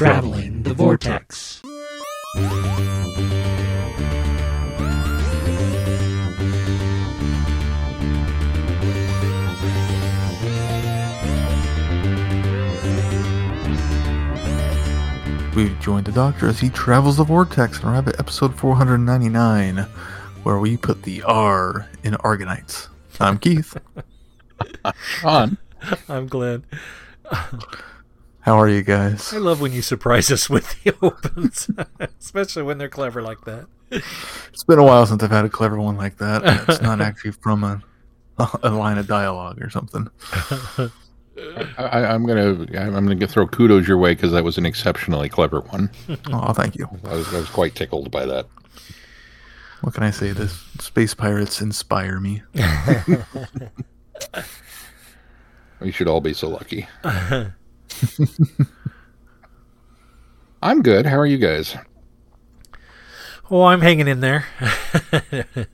Traveling the Vortex. We've joined the Doctor as he travels the vortex and arrive at episode 499, where we put the R in Argonites. I'm Keith. Sean. I'm Glenn. How are you guys? I love when you surprise us with the opens, especially when they're clever like that. It's been a while since I've had a clever one like that. It's not actually from a, a line of dialogue or something. I, I'm gonna I'm gonna throw kudos your way because that was an exceptionally clever one. Oh, thank you. I was, I was quite tickled by that. What can I say? The space pirates inspire me. We should all be so lucky. I'm good. How are you guys? Oh, I'm hanging in there.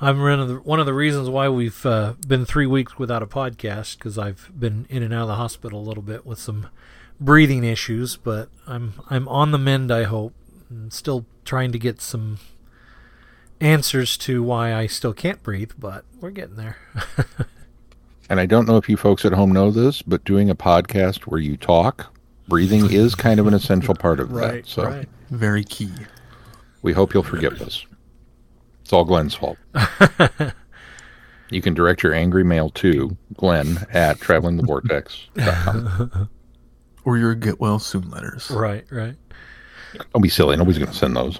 I'm one of the, one of the reasons why we've uh, been three weeks without a podcast because I've been in and out of the hospital a little bit with some breathing issues, but I'm I'm on the mend. I hope. And still trying to get some answers to why I still can't breathe, but we're getting there. And I don't know if you folks at home know this, but doing a podcast where you talk, breathing is kind of an essential part of that. So Very key. we hope you'll forgive us. It's all Glenn's fault. you can direct your angry mail to Glenn at travelingthevortex.com. Or your get well soon letters. Right, right. Don't be silly. Nobody's going to send those.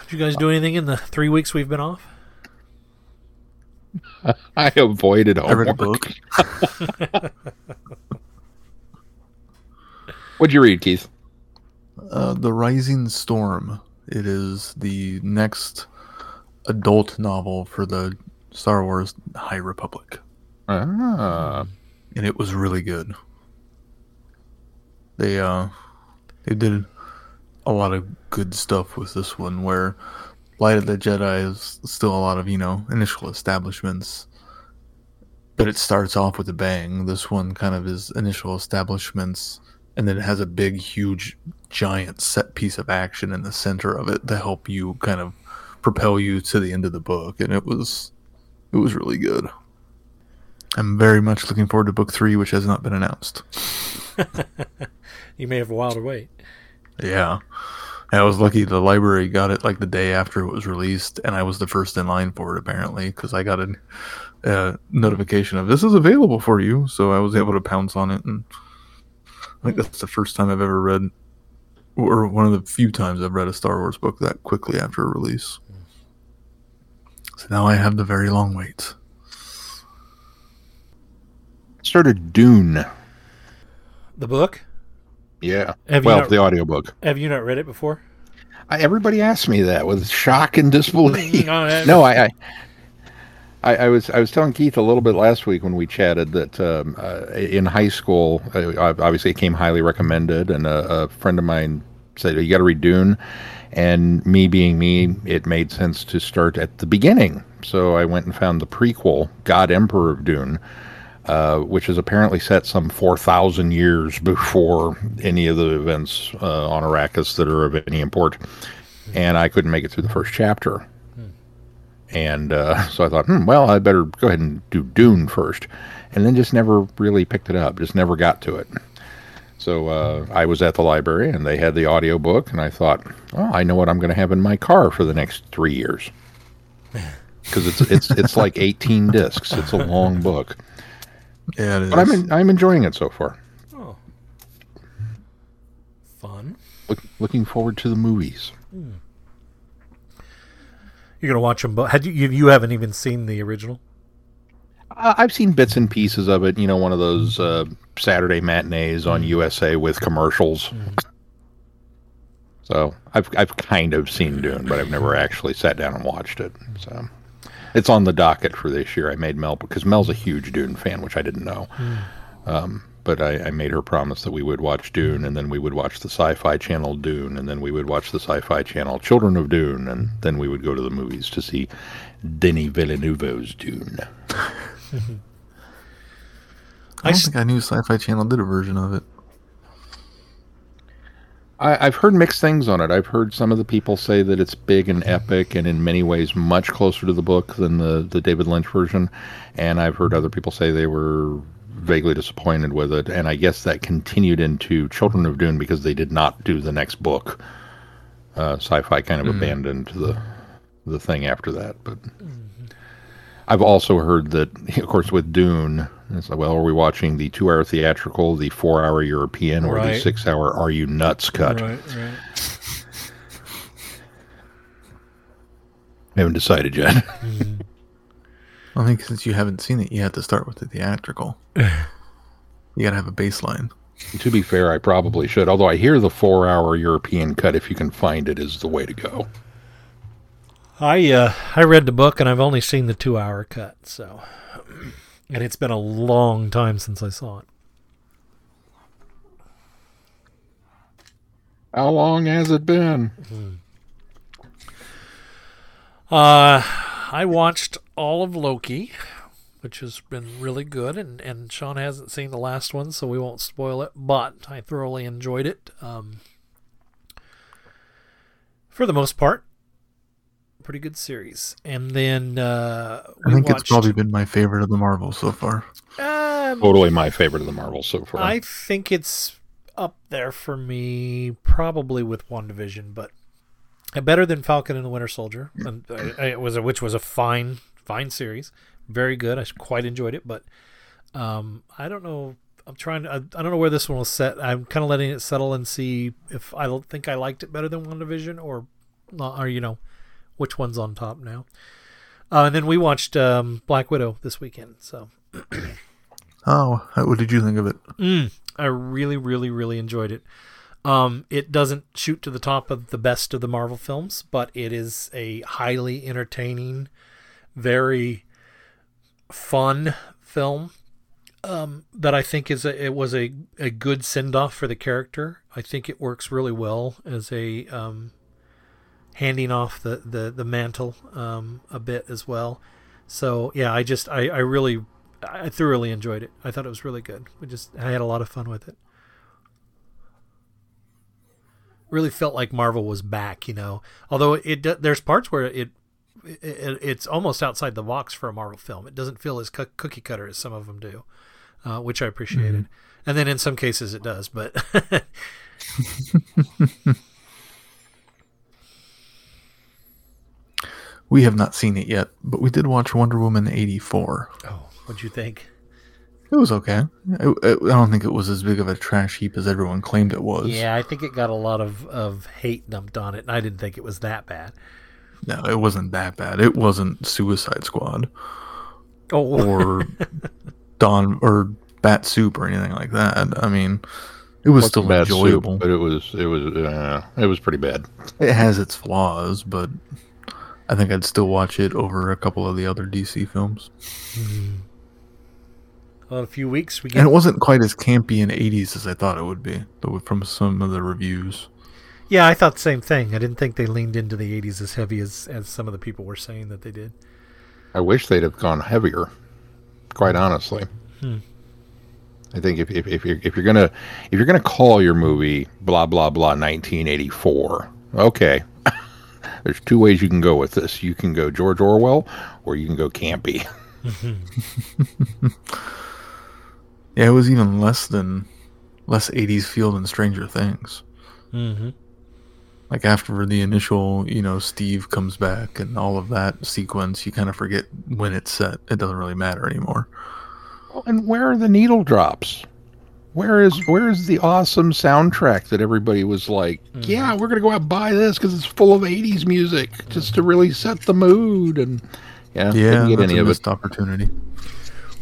Did you guys do anything in the three weeks we've been off? I avoided I homework. book. What'd you read, Keith? Uh, the Rising Storm. It is the next adult novel for the Star Wars High Republic. Ah, and it was really good. They uh they did a lot of good stuff with this one where Light of the Jedi is still a lot of, you know, initial establishments. But it starts off with a bang. This one kind of is initial establishments and then it has a big huge giant set piece of action in the center of it to help you kind of propel you to the end of the book and it was it was really good. I'm very much looking forward to book three, which has not been announced. You may have a while to wait. Yeah. I was lucky the library got it like the day after it was released, and I was the first in line for it apparently because I got a uh, notification of this is available for you. So I was able to pounce on it, and I think that's the first time I've ever read, or one of the few times I've read a Star Wars book that quickly after a release. So now I have the very long wait. started Dune. The book? Yeah. Have well, not- the audiobook. Have you not read it before? I, everybody asked me that with shock and disbelief. No, I- no, I, I, I, I was I was telling Keith a little bit last week when we chatted that um, uh, in high school, uh, obviously it came highly recommended, and a, a friend of mine said you got to read Dune, and me being me, it made sense to start at the beginning. So I went and found the prequel, God Emperor of Dune, uh, which is apparently set some 4,000 years before any of the events uh, on Arrakis that are of any import. And I couldn't make it through the first chapter. And uh, so I thought, hmm, well, I better go ahead and do Dune first. And then just never really picked it up, just never got to it. So uh, I was at the library and they had the audiobook, and I thought, oh, I know what I'm going to have in my car for the next three years. Because it's, it's, it's like 18 discs, it's a long book. Yeah, it is. But I'm, en- I'm enjoying it so far. Oh. Fun. Look, looking forward to the movies. Hmm. You're gonna watch them but Had you, you you haven't even seen the original? I- I've seen bits and pieces of it. You know, one of those uh, Saturday matinees on hmm. USA with commercials. Hmm. So I've I've kind of seen Dune, but I've never actually sat down and watched it. So it's on the docket for this year. I made Mel because Mel's a huge Dune fan, which I didn't know. Um, but I, I made her promise that we would watch Dune, and then we would watch the Sci-Fi Channel Dune, and then we would watch the Sci-Fi Channel Children of Dune, and then we would go to the movies to see Denis Villeneuve's Dune. I I don't s- think I knew Sci-Fi Channel did a version of it. I, I've heard mixed things on it. I've heard some of the people say that it's big and epic, and in many ways much closer to the book than the the David Lynch version. And I've heard other people say they were vaguely disappointed with it. And I guess that continued into Children of Dune because they did not do the next book. Uh, sci-fi kind of abandoned the the thing after that, but. I've also heard that, of course, with Dune, it's like, well, are we watching the two-hour theatrical, the four-hour European, or the six-hour Are You Nuts cut? Right, right. I haven't decided yet. I think since you haven't seen it, you have to start with the theatrical. you gotta have a baseline. to be fair, I probably should. Although I hear the four-hour European cut, if you can find it, is the way to go. I uh, I read the book and I've only seen the two hour cut, so and it's been a long time since I saw it. How long has it been? Uh, I watched all of Loki, which has been really good, and, and Sean hasn't seen the last one, so we won't spoil it. But I thoroughly enjoyed it. Um, for the most part, pretty good series. And then uh, we I think watched, it's probably been my favorite of the Marvels so far. Um, Totally my favorite of the Marvels so far. I think it's up there for me, probably with WandaVision, but better than Falcon and the Winter Soldier. And uh, it was a, which was a fine, fine series, very good. I quite enjoyed it, but um, I don't know. I'm trying. To, I, I don't know where this one will set. I'm kind of letting it settle and see if I don't think I liked it better than WandaVision or, or you know, which one's on top now. Uh, and then we watched um, Black Widow this weekend. So Oh, what did you think of it? Mm, I really, really, really enjoyed it. Um, it doesn't shoot to the top of the best of the Marvel films, but it is a highly entertaining, very fun film um, that I think is a, it was a, a good send off for the character. I think it works really well as a um, handing off the the the mantle um, a bit as well. So yeah, I just I, I really I thoroughly enjoyed it. I thought it was really good. We just I had a lot of fun with it. Really felt like Marvel was back, you know. Although it there's parts where it, it it's almost outside the box for a Marvel film. It doesn't feel as coo- cookie cutter as some of them do, uh, which I appreciated. And then in some cases it does, but We have not seen it yet, but we did watch Wonder Woman 84. oh, what'd you think? It was okay. I, I don't think it was as big of a trash heap as everyone claimed it was. Yeah, I think it got a lot of, of hate dumped on it, and I didn't think it was that bad. No, it wasn't that bad. It wasn't Suicide Squad Oh, or Don or Bat Soup or anything like that. I mean, it was Wasn't still bad soup, enjoyable. but it was it was uh, it was pretty bad. It has its flaws, but I think I'd still watch it over a couple of the other DC films. Hmm. well, in a few weeks we And it wasn't quite as campy in 80s as I thought it would be, though, from some of the reviews. Yeah, I thought the same thing. I didn't think they leaned into the 80s as heavy as, as some of the people were saying that they did. I wish they'd have gone heavier. Quite honestly, hmm. I think if, if, if you're if you're gonna if you're gonna call your movie blah blah blah 1984, okay. There's two ways you can go with this. You can go George Orwell, or you can go campy. Yeah, it was even less than less 80s feel than Stranger Things. Mm-hmm. Like after the initial, you know, Steve comes back and all of that sequence, you kind of forget when it's set. It doesn't really matter anymore. And where are the needle drops? Where is where is the awesome soundtrack that everybody was like, mm-hmm. yeah, we're gonna go out and buy this because it's full of '80s music just to really set the mood and yeah, Yeah, didn't get that's any a of it. missed opportunity.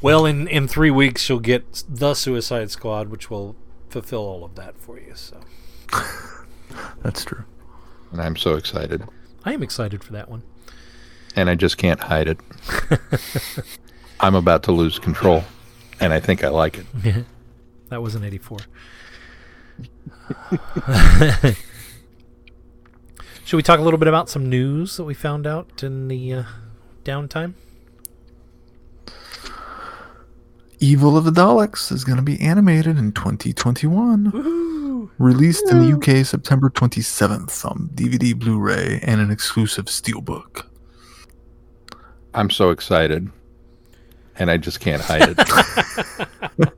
Well, in, in three weeks, you'll get The Suicide Squad, which will fulfill all of that for you. So That's true. And I'm so excited, I am excited for that one. and I just can't hide it. I'm about to lose control, and I think I like it. That was an 84. Should we talk a little bit about some news that we found out in the uh, downtime? Evil of the Daleks is going to be animated in 2021. Woohoo! Released in the UK September 27th on DVD, Blu ray, and an exclusive Steelbook. I'm so excited, and I just can't hide it.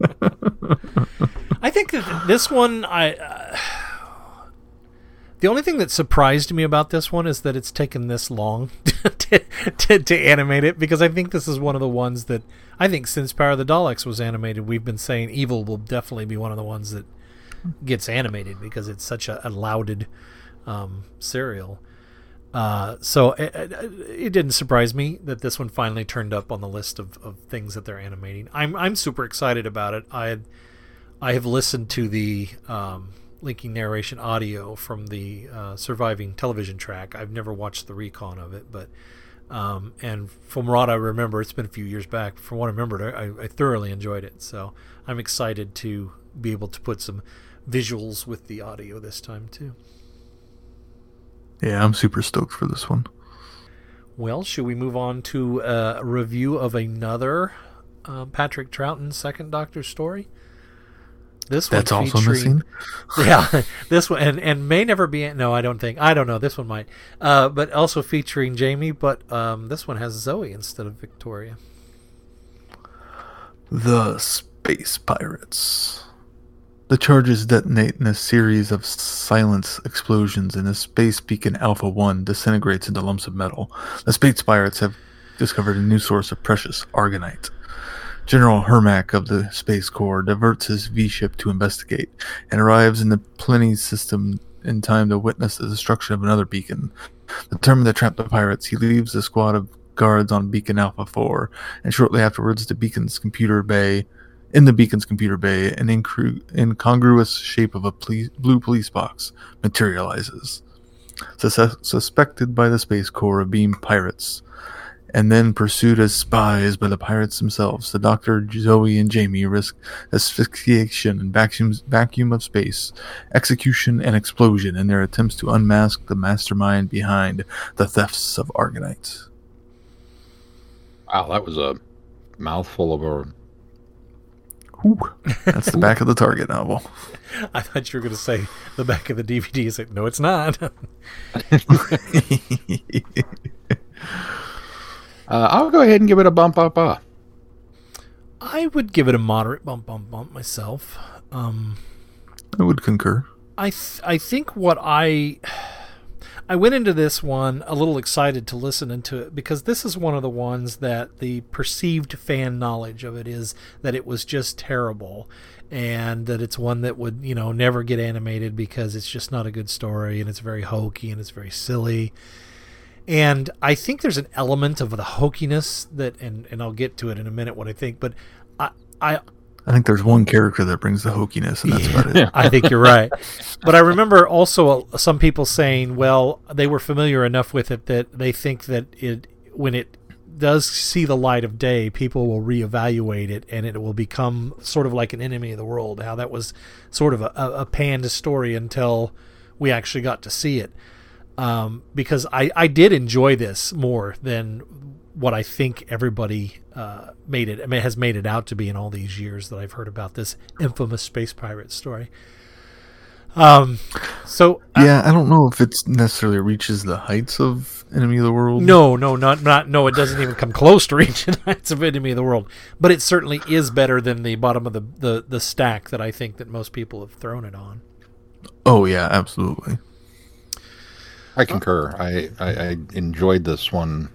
That this one, I. Uh, the only thing that surprised me about this one is that it's taken this long to, to, to animate it because I think this is one of the ones that I think since Power of the Daleks was animated, we've been saying Evil will definitely be one of the ones that gets animated because it's such a, a lauded um, serial. Uh, so it, it, didn't surprise me that this one finally turned up on the list of, of things that they're animating. I'm I'm super excited about it. I I have listened to the um, linking narration audio from the uh, surviving television track. I've never watched the recon of it, but um, and from what I remember, it's been a few years back. From what I remembered, I, I thoroughly enjoyed it. So I'm excited to be able to put some visuals with the audio this time too. Yeah, I'm super stoked for this one. Well, should we move on to a review of another uh, Patrick Troughton second Doctor story? This one that's also missing. yeah, this one and and may never be. No, I don't think. I don't know. This one might. Uh, but also featuring Jamie. But um, this one has Zoe instead of Victoria. The Space Pirates. The charges detonate in a series of silence explosions, and the space beacon Alpha 1 disintegrates into lumps of metal. The space pirates have discovered a new source of precious argonite. General Hermack of the Space Corps diverts his V ship to investigate and arrives in the Pleiades system in time to witness the destruction of another beacon. Determined to trap the pirates, he leaves a squad of guards on Beacon Alpha 4, and shortly afterwards, the beacon's computer bay, in the beacon's computer bay, an incru- incongruous shape of a police, blue police box materializes. Sus- suspected by the Space Corps of being pirates, and then pursued as spies by the pirates themselves. The Doctor, Zoe, and Jamie risk asphyxiation and vacuum, vacuum of space, execution, and explosion in their attempts to unmask the mastermind behind the thefts of Argonite. Wow, that was a mouthful of a. Ooh, that's the back of the Target novel. I thought you were going to say the back of the DVD. Is like, no, it's not. Uh, I'll go ahead and give it a bump up. Uh. I would give it a moderate bump bump bump myself. Um, I would concur. I th- I think what I I went into this one a little excited to listen into it because this is one of the ones that the perceived fan knowledge of it is that it was just terrible and that it's one that would, you know, never get animated because it's just not a good story and it's very hokey and it's very silly and I think there's an element of the hokiness that, and, and I'll get to it in a minute what I think, but I, I, I think there's one character that brings the hokiness, and that's yeah, about it. I think you're right. But I remember also uh, some people saying, well, they were familiar enough with it that they think that it, when it does see the light of day, people will reevaluate it and it will become sort of like an enemy of the world. How that was sort of a, a panned story until we actually got to see it um, because I, I did enjoy this more than what I think everybody uh, made it I mean, has made it out to be in all these years that I've heard about this infamous space pirate story. Um, so yeah, I, I don't know if it necessarily reaches the heights of Enemy of the World. No, no, not not no. It doesn't even come close to reaching the heights of Enemy of the World. But it certainly is better than the bottom of the the, the stack that I think that most people have thrown it on. Oh yeah, absolutely. I concur. I, I, I enjoyed this one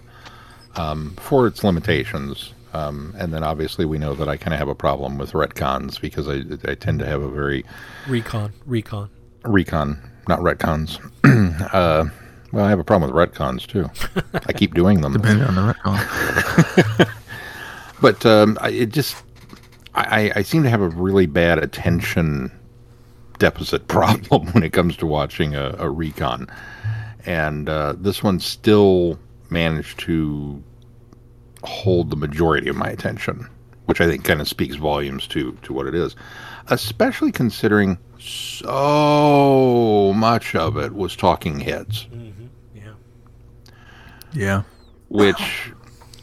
um, for its limitations. Um, and then obviously we know that I kind of have a problem with retcons because I, I tend to have a very recon recon recon not retcons. uh, well, I have a problem with retcons too. I keep doing them depending on the retcon. but um, I, it just I, I seem to have a really bad attention deficit problem when it comes to watching a, a recon and uh, this one still managed to hold the majority of my attention, which I think kind of speaks volumes to to what it is, especially considering so much of it was talking heads. Mm-hmm. Yeah. Yeah. Which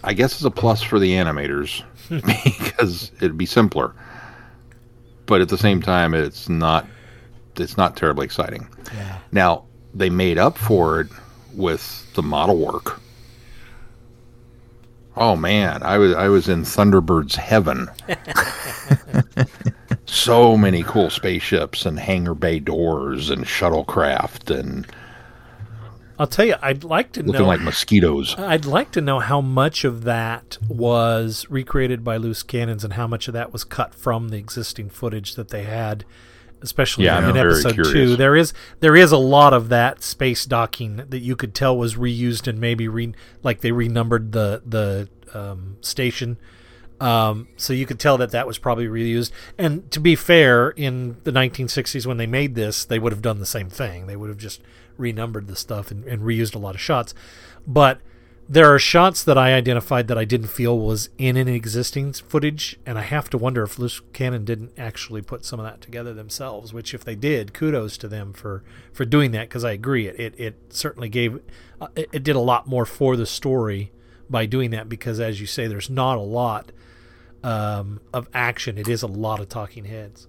I guess is a plus for the animators because it'd be simpler. But at the same time, it's not it's not terribly exciting. Yeah. Now they made up for it with the model work. Oh man, I was I was in Thunderbird's heaven. so many cool spaceships and hangar bay doors and shuttlecraft and I'll tell you, I'd like to looking know. like mosquitoes. I'd like to know how much of that was recreated by Loose Cannons and how much of that was cut from the existing footage that they had, especially Yeah, in episode two. There is there is a lot of that space docking that you could tell was reused and maybe re like they renumbered the the um, station. Um, so you could tell that that was probably reused. And to be fair, in the 1960s when they made this, they would have done the same thing. They would have just renumbered the stuff and, and reused a lot of shots. But there are shots that I identified that I didn't feel was in an existing footage, and I have to wonder if Loose Cannon didn't actually put some of that together themselves. Which, if they did, kudos to them for for doing that. Because I agree, it it, it certainly gave uh, it, it did a lot more for the story by doing that. Because as you say, there's not a lot um, of action. It is a lot of talking heads.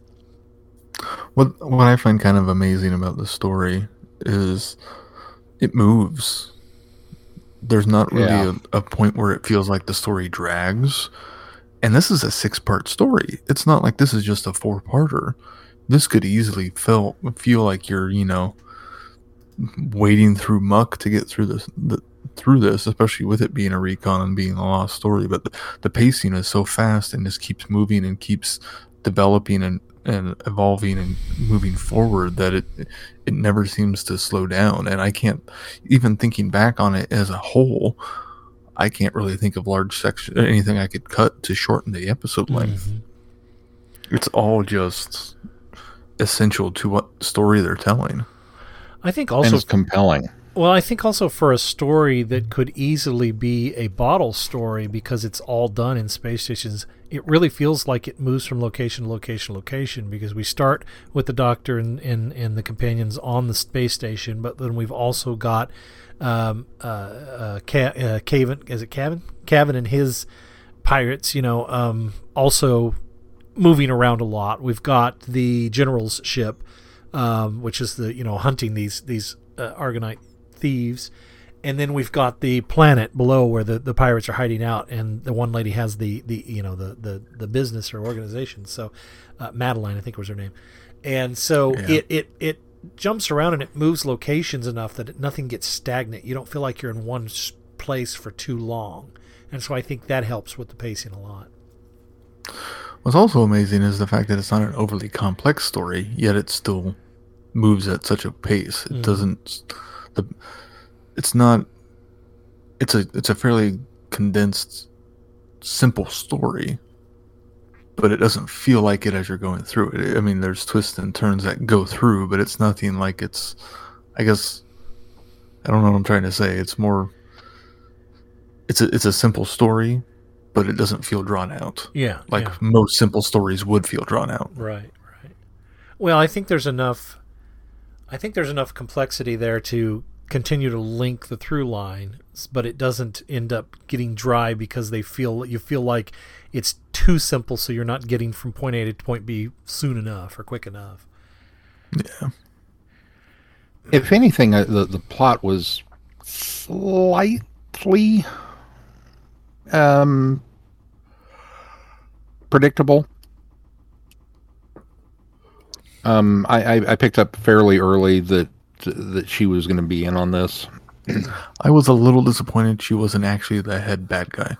What what I find kind of amazing about the story is it moves. There's not really Yeah. a, a point where it feels like the story drags. And this is a six part story. It's not like this is just a four parter. This could easily feel feel like you're, you know, wading through muck to get through this the, through this, especially with it being a recon and being a lost story. But the, the pacing is so fast and just keeps moving and keeps developing and, and evolving and moving forward that it it never seems to slow down. And I can't even thinking back on it as a whole, I can't really think of large section anything I could cut to shorten the episode length. Mm-hmm. It's all just essential to what story they're telling. I think and also it's compelling. Well, I think also for a story that could easily be a bottle story because it's all done in space stations, it really feels like it moves from location to location to location because we start with the doctor and, and, and the companions on the space station, but then we've also got um, uh, uh, uh, Caven, is it Caven? Caven and his pirates, you know, um, also moving around a lot. We've got the general's ship, um, which is the you know hunting these these uh, Argonite thieves, and then we've got the planet below where the, the pirates are hiding out, and the one lady has the the you know the the, the business or organization. So uh, Madeline, I think was her name, and so Yeah. it it it jumps around and it moves locations enough that nothing gets stagnant. You don't feel like you're in one place for too long, and so I think that helps with the pacing a lot. What's also amazing is the fact that it's not an overly complex story, yet it still moves at such a pace. It Mhm. doesn't the it's not it's a it's a fairly condensed simple story, but it doesn't feel like it as you're going through it. I mean, there's twists and turns that go through, but it's nothing like it's I guess I don't know what I'm trying to say. It's more it's a it's a simple story, but it doesn't feel drawn out Yeah, like yeah. most simple stories would feel drawn out. Right, right. Well, I think there's enough. I think there's enough complexity there to continue to link the through line, but it doesn't end up getting dry because they feel you feel like it's too simple, so you're not getting from point A to point B soon enough or quick enough. Yeah. If anything, uh, the the plot was slightly um predictable. Um, I, I, I picked up fairly early that that she was going to be in on this, I was a little disappointed she wasn't actually the head bad guy.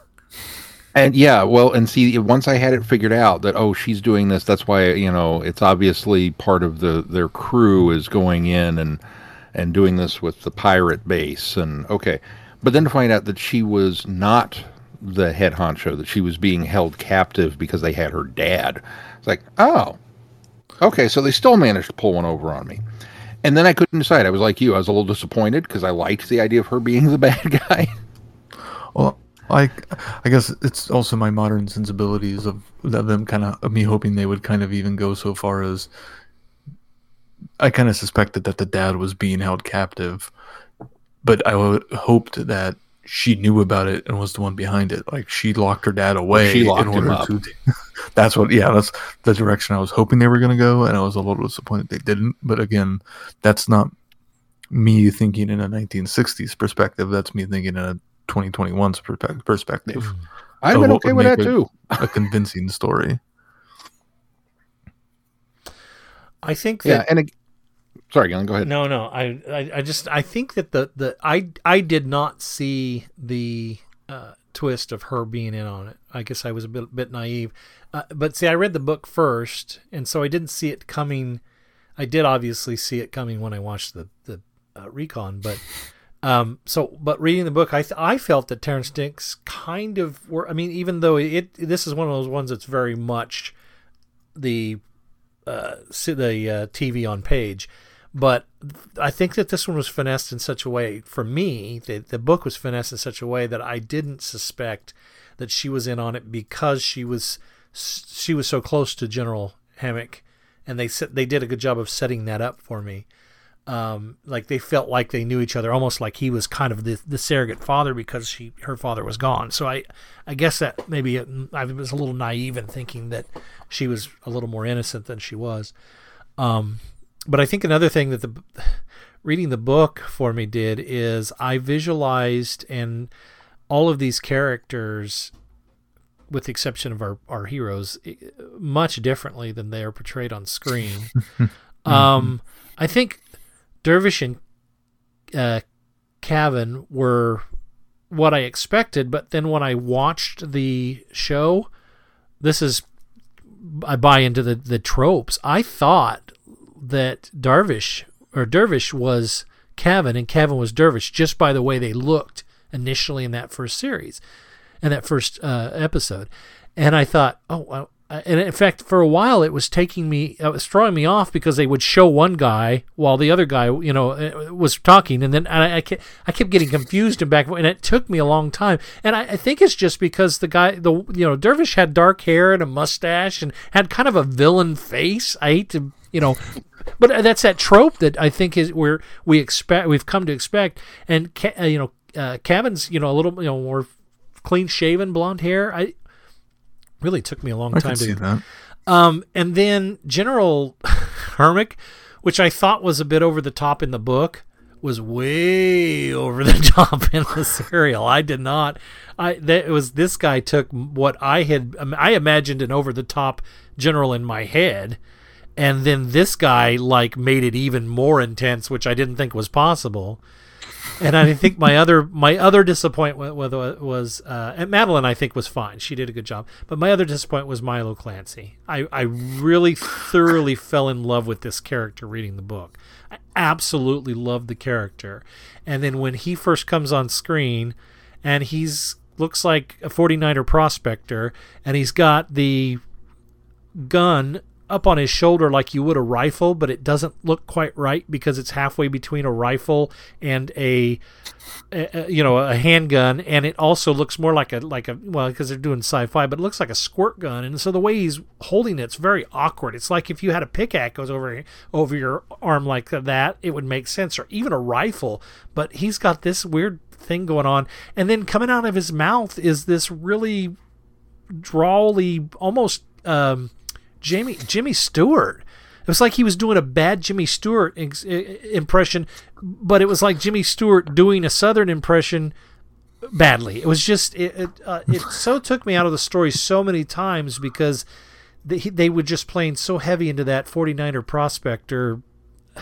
and yeah, well, and see, once I had it figured out that oh, she's doing this, that's why you know it's obviously part of the their crew is going in and and doing this with the pirate base, and okay, but then to find out that she was not the head honcho, that she was being held captive because they had her dad. It's like, oh, okay, so they still managed to pull one over on me. And then I couldn't decide. I was like you. I was a little disappointed because I liked the idea of her being the bad guy. Well, I, I guess it's also my modern sensibilities of, them kind of, of me hoping they would kind of even go so far as I kind of suspected that the dad was being held captive, but I hoped that she knew about it and was the one behind it. Like she locked her dad away She locked in him up. to. that's what. Yeah, that's the direction I was hoping they were going to go, and I was a little disappointed they didn't. But again, that's not me thinking in a 1960s perspective. That's me thinking in a 2021's perspe- perspective. Hmm. I've been okay with that make too. a convincing story. I think Yeah, that and it, sorry, Glenn, go ahead. No, no. I, I, I just I think that the, the I I did not see the uh, twist of her being in on it. I guess I was a bit bit naive. Uh, but see, I read the book first, and so I didn't see it coming. I did obviously see it coming when I watched the the uh, recon, but um, so but reading the book, I th- I felt that Terrance Dicks kind of were. I mean, even though it this is one of those ones that's very much the uh, the uh, TV on page, but I think that this one was finessed in such a way for me. The the book was finessed in such a way that I didn't suspect that she was in on it because she was she was so close to General Hermack, and they they did a good job of setting that up for me. Um, like they felt like they knew each other, almost like he was kind of the, the surrogate father because she her father was gone. So I I guess that maybe it, I was a little naive in thinking that she was a little more innocent than she was. Um, but I think another thing that the reading the book for me did is I visualized and all of these characters, with the exception of our, our heroes, much differently than they are portrayed on screen. um, I think Dervish and uh, Caven were what I expected, but then when I watched the show, this is I buy into the the tropes. I thought that Darvish or Dervish was Caven and Caven was Dervish just by the way they looked initially in that first series, in that first uh, episode, and I thought, oh, and in fact, for a while it was taking me, it was throwing me off because they would show one guy while the other guy, you know, uh, was talking, and then I, I, kept, I kept getting confused and back, and it took me a long time. And I, I think it's just because the guy, the you know, Dervish had dark hair and a mustache and had kind of a villain face. I hate to, you know, but that's that trope that I think is where we expect, we've come to expect, and uh, you know, uh, Caven's, you know, a little, you know, more clean shaven, blonde hair. I really took me a long I time to see that. um, and then General Hermack, which I thought was a bit over the top in the book, was way over the top in the serial. I did not. I that it was this guy took what I had. um, I imagined an over the top general in my head, and then this guy like made it even more intense, which I didn't think was possible. And I think my other my other disappointment was uh, and Madeline I think was fine. She did a good job. But my other disappointment was Milo Clancy. I, I really thoroughly fell in love with this character reading the book. I absolutely loved the character. And then when he first comes on screen and he's looks like a 49er prospector and he's got the gun up on his shoulder like you would a rifle, but it doesn't look quite right because it's halfway between a rifle and a, a you know a handgun, and it also looks more like a like a well because they're doing sci-fi, but it looks like a squirt gun, and so the way he's holding it's very awkward. It's like if you had a pickaxe goes over over your arm like that, it would make sense, or even a rifle, but he's got this weird thing going on, and then coming out of his mouth is this really drawly, almost um, Jamie Jimmy Stewart. It was like he was doing a bad Jimmy Stewart ex- impression, but it was like Jimmy Stewart doing a Southern impression badly. It was just it it, uh, it so took me out of the story so many times because they, they were just playing so heavy into that 49er prospector.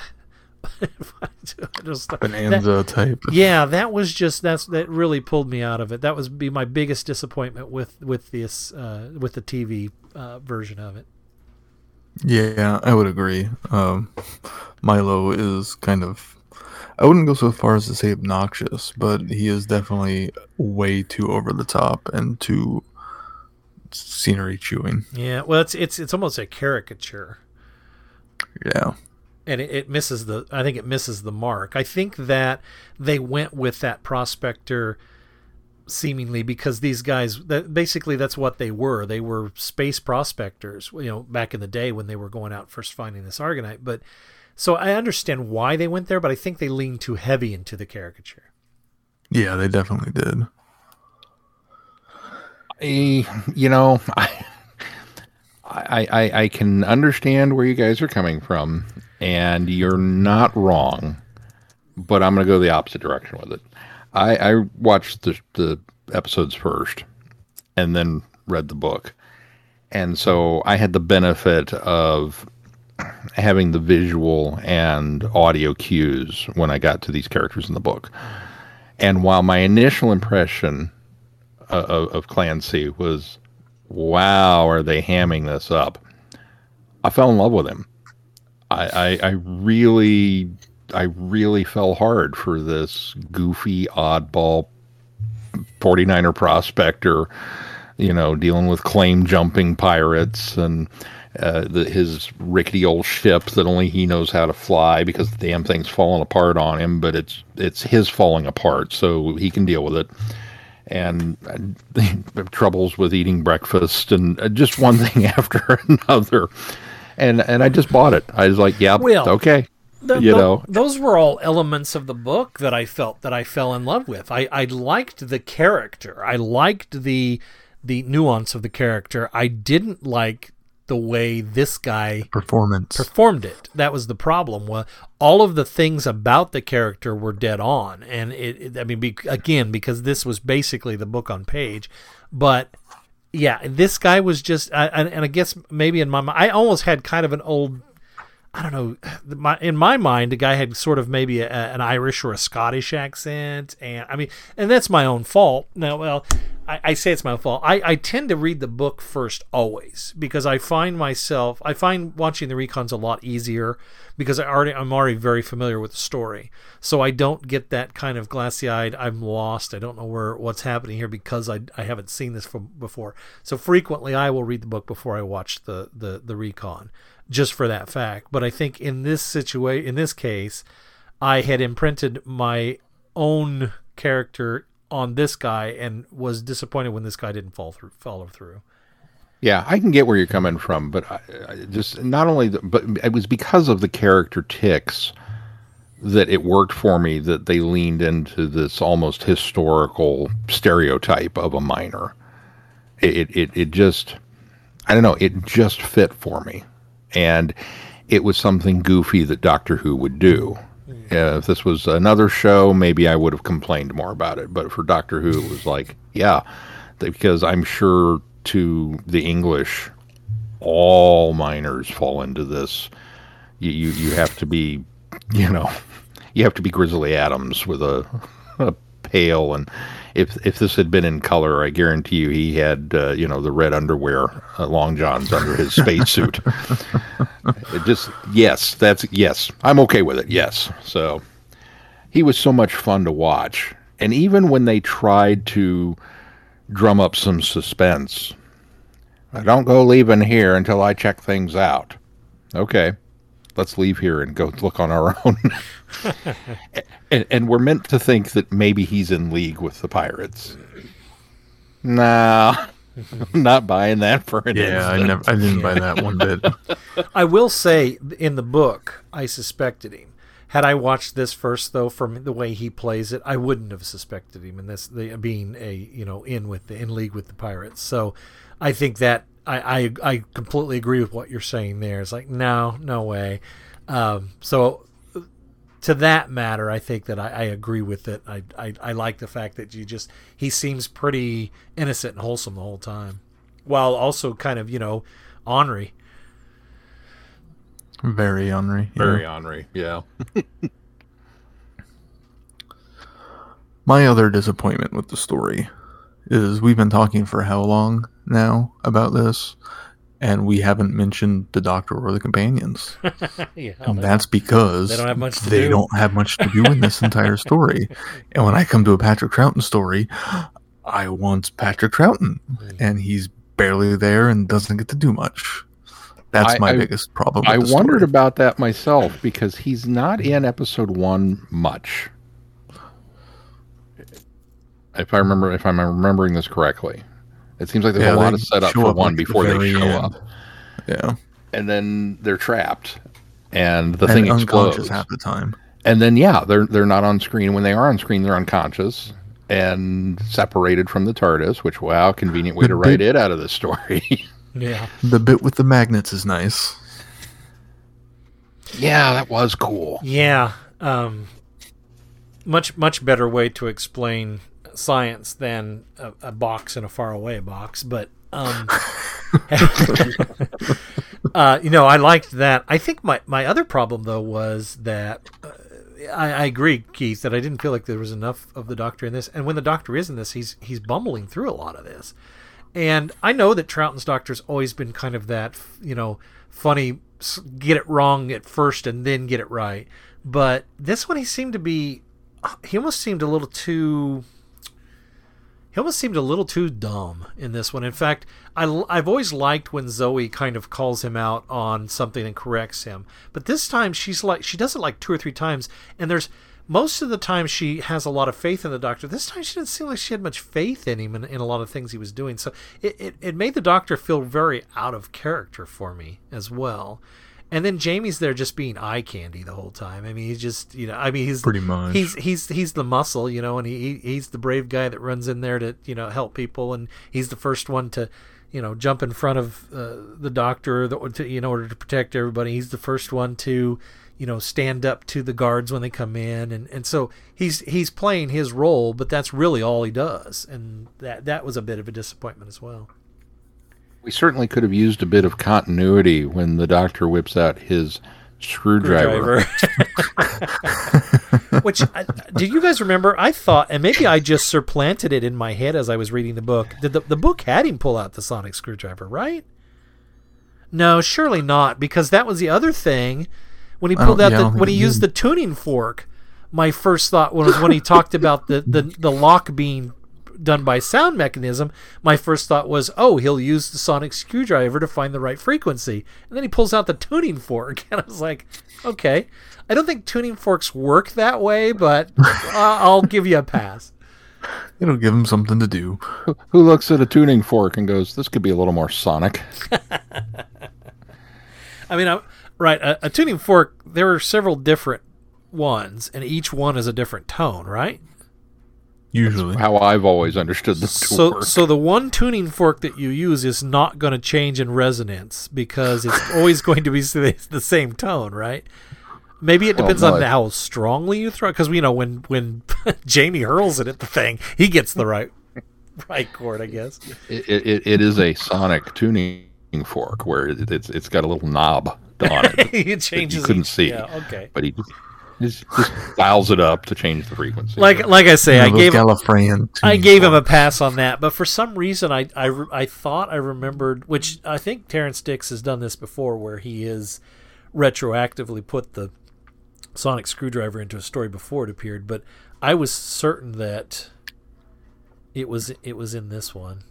Just- that- type. yeah, that was just that's that really pulled me out of it. That was be my biggest disappointment with with this uh, with the TV uh, version of it. Yeah, I would agree. Um, Milo is kind of. I wouldn't go so far as to say obnoxious, but he is definitely way too over the top and too scenery chewing. Yeah, well, it's it's it's almost a caricature, Yeah. and it, it misses the. I think it misses the mark. I think that they went with that prospector seemingly because these guys that basically that's what they were they were space prospectors you know back in the day when they were going out first finding this argonite but so i understand why they went there but i think they leaned too heavy into the caricature Yeah, they definitely did. I, you know, I, I, I, I can understand where you guys are coming from, and you're not wrong. But I'm going to go the opposite direction with it. I, I watched the, the episodes first, and then read the book, and so I had the benefit of having the visual and audio cues when I got to these characters in the book. And while my initial impression uh, of, of Clancy was, wow, are they hamming this up? I fell in love with him. I, I, I really, I really fell hard for this goofy, oddball 49er prospector, you know, dealing with claim jumping pirates and uh, the, his rickety old ship that only he knows how to fly because the damn thing's falling apart on him, but it's it's his falling apart, so he can deal with it. And uh, troubles with eating breakfast, and uh, just one thing after another. And and I just bought it. I was like, yeah, Well, okay, The- you tho- know. those were all elements of the book that I felt that I fell in love with. I, I liked the character. I liked the the nuance of the character. I didn't like the way this guy Performance. performed it. That was the problem. Well, all of the things about the character were dead on, and it. it I mean, be, again, because this was basically the book on page, but yeah, this guy was just, I, and and I guess maybe in my mind, I almost had kind of an old. I don't know. My, in my mind, the guy had sort of maybe a, an Irish or a Scottish accent, and I mean, and that's my own fault. Now, well, I, I say it's my fault. I, I tend to read the book first always because I find myself, I find watching the recons a lot easier because I already, I'm already very familiar with the story, so I don't get that kind of glassy-eyed. I'm lost. I don't know where what's happening here because I, I haven't seen this from before. So frequently, I will read the book before I watch the the the recon just for that fact. But I think in this situation, in this case, I had imprinted my own character on this guy and was disappointed when this guy didn't fall through, follow through. Yeah, I can get where you're coming from, but I, I just not only, the, but it was because of the character ticks that it worked for me that they leaned into this almost historical stereotype of a miner. It, it, it, it just, I don't know, it just fit for me. And it was something goofy that Doctor Who would do. Uh, if this was another show, maybe I would have complained more about it. But for Doctor Who, it was like, yeah, because I'm sure to the English, all miners fall into this. You, you, you have to be, you know, you have to be Grizzly Adams with a, a pail. And if if this had been in color, I guarantee you he had, uh, you know, the red underwear, uh, long johns under his spacesuit. it just, yes, that's, yes, I'm okay with it. Yes. So he was so much fun to watch. And even when they tried to drum up some suspense, I don't go leaving here until I check things out. Okay, let's leave here and go look on our own. and, and we're meant to think that maybe he's in league with the pirates. Nah, I'm not buying that for an yeah, I instant. never, I didn't buy that one bit. I will say in the book, I suspected him. Had I watched this first, though, from the way he plays it, I wouldn't have suspected him in this the, being a you know in with the in league with the pirates. So, I think that I I, I completely agree with what you're saying there. It's like no, no way. Um, so, to that matter, I think that I, I agree with it. I, I I like the fact that you just he seems pretty innocent and wholesome the whole time, while also kind of you know ornery. Very Henry. yeah. Very Henri, yeah. My other disappointment with the story is we've been talking for how long now about this, and we haven't mentioned the Doctor or the companions. yeah, And that's because they don't have much to they do. don't have much to do in this entire story. And when I come to a Patrick Troughton story, I want Patrick Troughton, Mm. and he's barely there and doesn't get to do much. That's I- my I- biggest problem. With I the wondered story. about that myself because he's not in episode one much. If I remember, if I'm remembering this correctly, it seems like there's Yeah, a lot of setup show for one like, at the before they show end. up, Yeah, and then they're trapped, and the and thing explodes. half the time. And then yeah, they're they're not on screen. When they are on screen, they're unconscious. and separated from the TARDIS, which wow, convenient way The to write it out of the story. Yeah. The bit with the magnets is nice. yeah, that was cool. Yeah. Um, much much better way to explain science than a, a box in a faraway box, but um, uh, you know, I liked that. I think my my other problem though was that. Uh, I, I agree, Keith, that I didn't feel like there was enough of the Doctor in this. And when the Doctor is in this, he's he's bumbling through a lot of this. And I know that Troughton's Doctor's always been kind of that, you know, funny, get it wrong at first and then get it right. But this one, he seemed to be, he almost seemed a little too, he almost seemed a little too dumb in this one. In fact, I, have always liked when Zoe kind of calls him out on something and corrects him. But this time, she's like, she does it like two or three times. And there's, most of the time she has a lot of faith in the doctor. This time she didn't seem like she had much faith in him in, in a lot of things he was doing. So it, it, it made the doctor feel very out of character for me as well. And then Jamie's there just being eye candy the whole time. I mean, he's just you know, I mean, he's Pretty much. he's he's he's the muscle, you know, and he he's the brave guy that runs in there to you know help people, and he's the first one to you know jump in front of uh, the doctor the, to, in order to protect everybody. He's the first one to you know stand up to the guards when they come in, and and so he's he's playing his role, but that's really all he does, and that that was a bit of a disappointment as well. We certainly could have used a bit of continuity when the doctor whips out his screwdriver. Screwdriver. Which I, do you guys remember? I thought, and maybe I just supplanted it in my head as I was reading the book. Did the the book had him pull out the sonic screwdriver, right? No, surely not, because that was the other thing when he pulled out yeah, the when he used the tuning fork. My first thought was when he talked about the, the, the lock being done by sound mechanism. My first thought was, oh, he'll use the sonic screwdriver to find the right frequency, and then he pulls out the tuning fork, and I was like, okay. I don't think tuning forks work that way, but uh, I'll give you a pass. It'll give him something to do. Who looks at a tuning fork and goes, "This could be a little more sonic." I mean, I, right, a, a tuning fork. There are several different ones, and each one is a different tone, right? Usually. How I've always understood them to So, work. so the one tuning fork that you use is not going to change in resonance because it's always going to be the the same tone, right? Maybe it Well, depends no, on I- how strongly you throw it. Because you know when when Jamie hurls it at the thing, he gets the right right chord, I guess. It, it, it is a sonic tuning fork where it, it's it's got a little knob on it, he changes. You couldn't each- see. Yeah, okay. but he just, just dials it up to change the frequency. Like like I say, You know, I gave Gallifreyan I gave him a pass on that, but for some reason, I, I, I thought I remembered, which I think Terrance Dicks has done this before, where he is retroactively put the sonic screwdriver into a story before it appeared. But I was certain that it was it was in this one.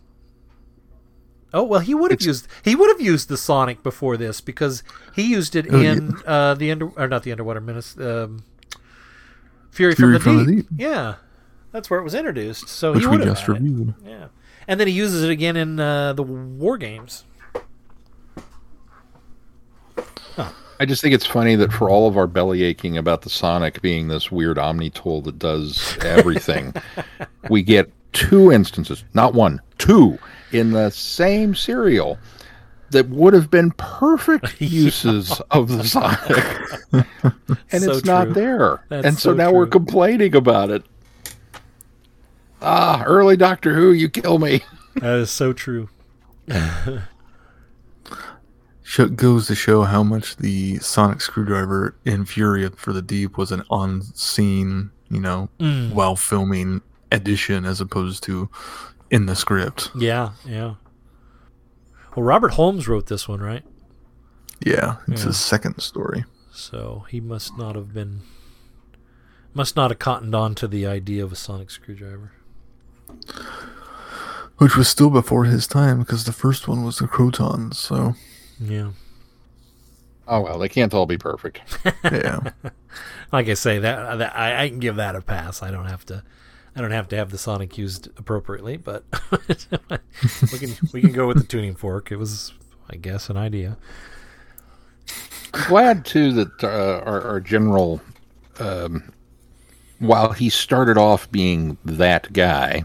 Oh well, he would have used he would have used the sonic before this because he used it Oh, in uh, the under or not the underwater menace, um, Fury, Fury from, the, from the deep. Yeah, that's where it was introduced. So Which he we would have just had it. reviewed. Yeah, and then he uses it again in uh, the War Games. I just think it's funny that for all of our belly aching about the Sonic being this weird Omni tool that does everything, we get two instances, not one, two, in the same serial that would have been perfect uses of the Sonic. and So it's true. not there. That's and so, so now we're complaining about it. Ah, early Doctor Who, you kill me. That is so true. Sh- goes to show how much the sonic screwdriver in Fury from the Deep was an on-scene, you know, Mm. while filming addition as opposed to in the script. Yeah, yeah. Well, Robert Holmes wrote this one, right? Yeah, it's Yeah. his second story. So he must not have been, must not have cottoned on to the idea of a sonic screwdriver. Which was still before his time because the first one was the Krotons, so Yeah. Oh, well, they can't all be perfect. yeah. Like I say, that, that I, I can give that a pass. I don't have to. I don't have to have the sonic used appropriately, but we can we can go with the tuning fork. It was, I guess, an idea. I'm glad too that uh, our, our general um, while he started off being that guy,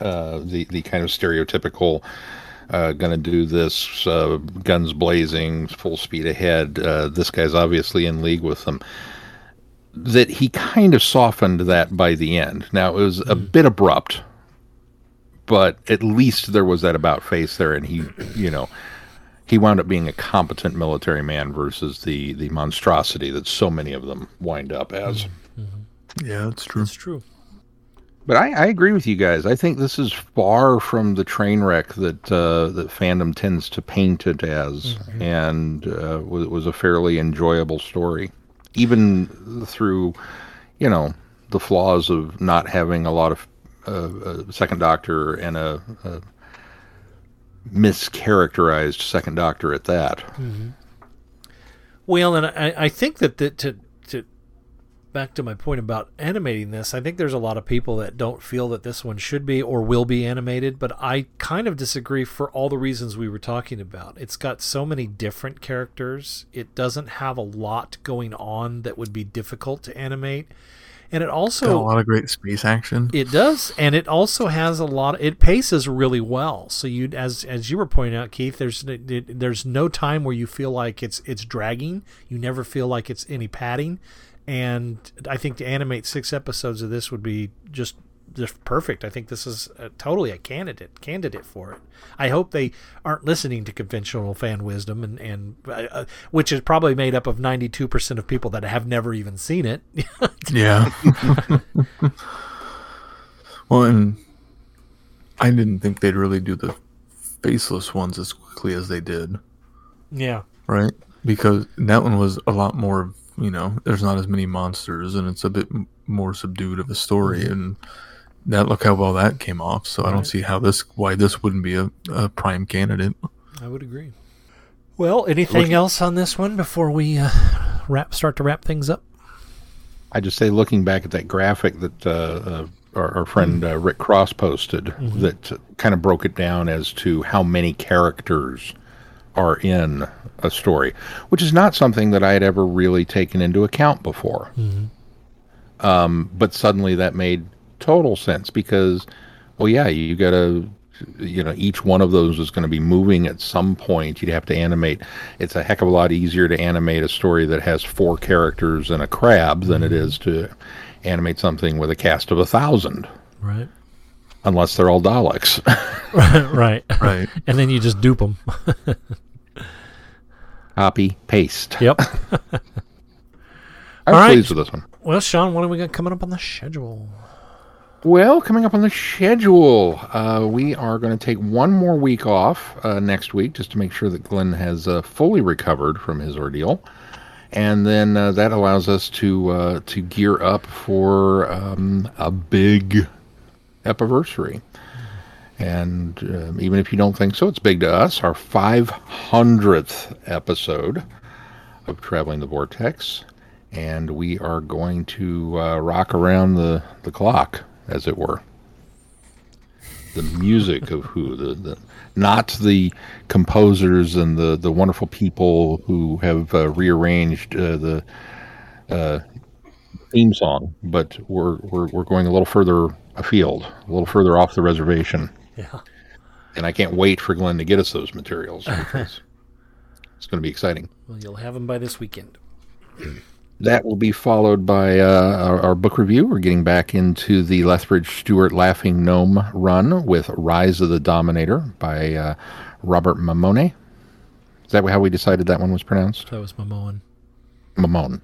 uh, the the kind of stereotypical uh, going to do this uh, guns blazing, full speed ahead. Uh, this guy's obviously in league with them. That he kind of softened that by the end. Now it was a bit abrupt, but at least there was that about face there, and he, you know, he wound up being a competent military man versus the the monstrosity that so many of them wind up as. Yeah, that's true. It's true. But I, I agree with you guys. I think this is far from the train wreck that uh, that fandom tends to paint it as, and uh, was, was a fairly enjoyable story, even through, you know, the flaws of not having a lot of uh, a second Doctor and a, a mischaracterized second Doctor at that. Well, and I, I think that, to to back to my point about animating this, I think there's a lot of people that don't feel that this one should be or will be animated, but I kind of disagree for all the reasons we were talking about. It's got so many different characters. It doesn't have a lot going on that would be difficult to animate. And it also Got a lot of great space action. it does, and it also has a lot. It paces really well. So you, as as you were pointing out, Keith, there's there's no time where you feel like it's it's dragging. You never feel like it's any padding, and I think to animate six episodes of this would be just just perfect. I think this is uh totally a candidate candidate for it. I hope they aren't listening to conventional fan wisdom, and and uh, uh, which is probably made up of ninety two percent of people that have never even seen it. Yeah. well, and I didn't think they'd really do the faceless ones as quickly as they did, yeah. right? Because that one was a lot more, you know, there's not as many monsters and it's a bit m- more subdued of a story. And that look how well that came off. So I don't see how this, why this wouldn't be a, a prime candidate. I would agree. Well, anything else on this one before we uh, wrap start to wrap things up? I just say, looking back at that graphic that uh, uh, our, our friend uh, Rick Cross posted, that kind of broke it down as to how many characters are in a story, which is not something that I had ever really taken into account before. Um, but suddenly that made total sense because, well, yeah, you got to, you know, each one of those is going to be moving at some point. You'd have to animate. It's a heck of a lot easier to animate a story that has four characters and a crab than it is to animate something with a cast of a thousand, Right. Unless they're all Daleks. right. Right. And then you just dupe them. Copy, paste. yep. I'm All right. pleased with this one. Well, Sean, what do we got coming up on the schedule? Well, coming up on the schedule, uh, we are going to take one more week off uh, next week just to make sure that Glenn has uh, fully recovered from his ordeal, and then uh, that allows us to uh, to gear up for um, a big epiversary. And um even if you don't think so, it's big to us. Our 500th episode of Traveling the Vortex, and we are going to uh, rock around the, the clock, as it were. The music of who the, the not the composers and the, the wonderful people who have uh, rearranged uh, the uh, theme song, but we're, we're we're going a little further afield, a little further off the reservation, Yeah. and I can't wait for Glenn to get us those materials it's going to be exciting. Well, you'll have them by this weekend. That will be followed by uh, our, our book review. We're getting back into the Lethbridge Stewart Laughing Gnome run with Rise of the Dominator by uh, Robert Mammone. Is that how we decided that one was pronounced? That was Mammone. Mammone.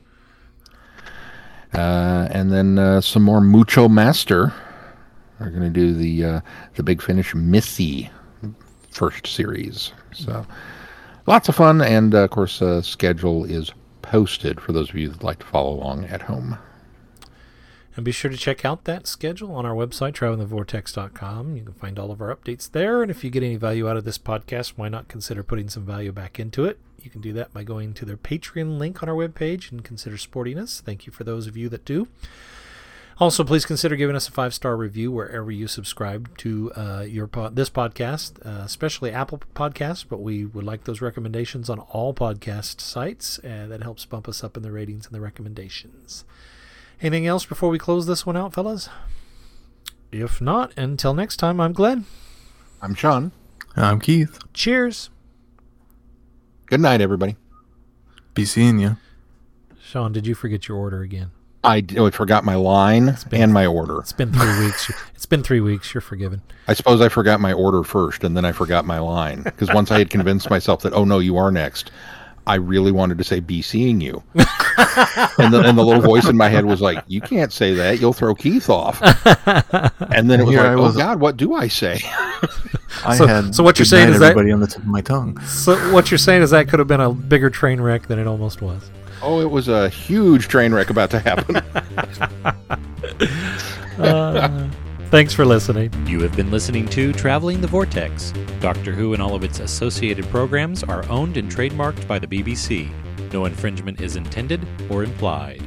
Uh, and then uh, some more Mucho Master. We're going to do the uh, the Big Finish Missy first series. So lots of fun, and uh, of course, uh, schedule is posted for those of you that like to follow along at home. And be sure to check out that schedule on our website, travelingthevortex.com. You can find all of our updates there. And if you get any value out of this podcast, why not consider putting some value back into it? You can do that by going to their Patreon link on our webpage and consider supporting us. Thank you for those of you that do. Also, please consider giving us a five star review wherever you subscribe to uh, your pod, this podcast, uh, especially Apple Podcasts. But we would like those recommendations on all podcast sites. Uh, that helps bump us up in the ratings and the recommendations. Anything else before we close this one out, fellas? If not, until next time, I'm Glenn. I'm Sean. I'm Keith. Cheers. Good night, everybody. Be seeing you. Sean, did you forget your order again? I, d- oh, I forgot my line been- and my order. It's been three weeks. It's been three weeks. You're forgiven. I suppose I forgot my order first, and then I forgot my line because once I had convinced myself that oh no, you are next, I really wanted to say "be seeing you," and the, and the little voice in my head was like, "You can't say that; you'll throw Keith off." And then it was Here like, I "Oh was- God, what do I say?" I So- had so what you're saying night, is that- everybody on the tip of my tongue. So what you're saying is that could have been a bigger train wreck than it almost was. Oh, it was a huge train wreck about to happen. Uh, thanks for listening. You have been listening to Traveling the Vortex. Doctor Who and all of its associated programs are owned and trademarked by the BBC. No infringement is intended or implied.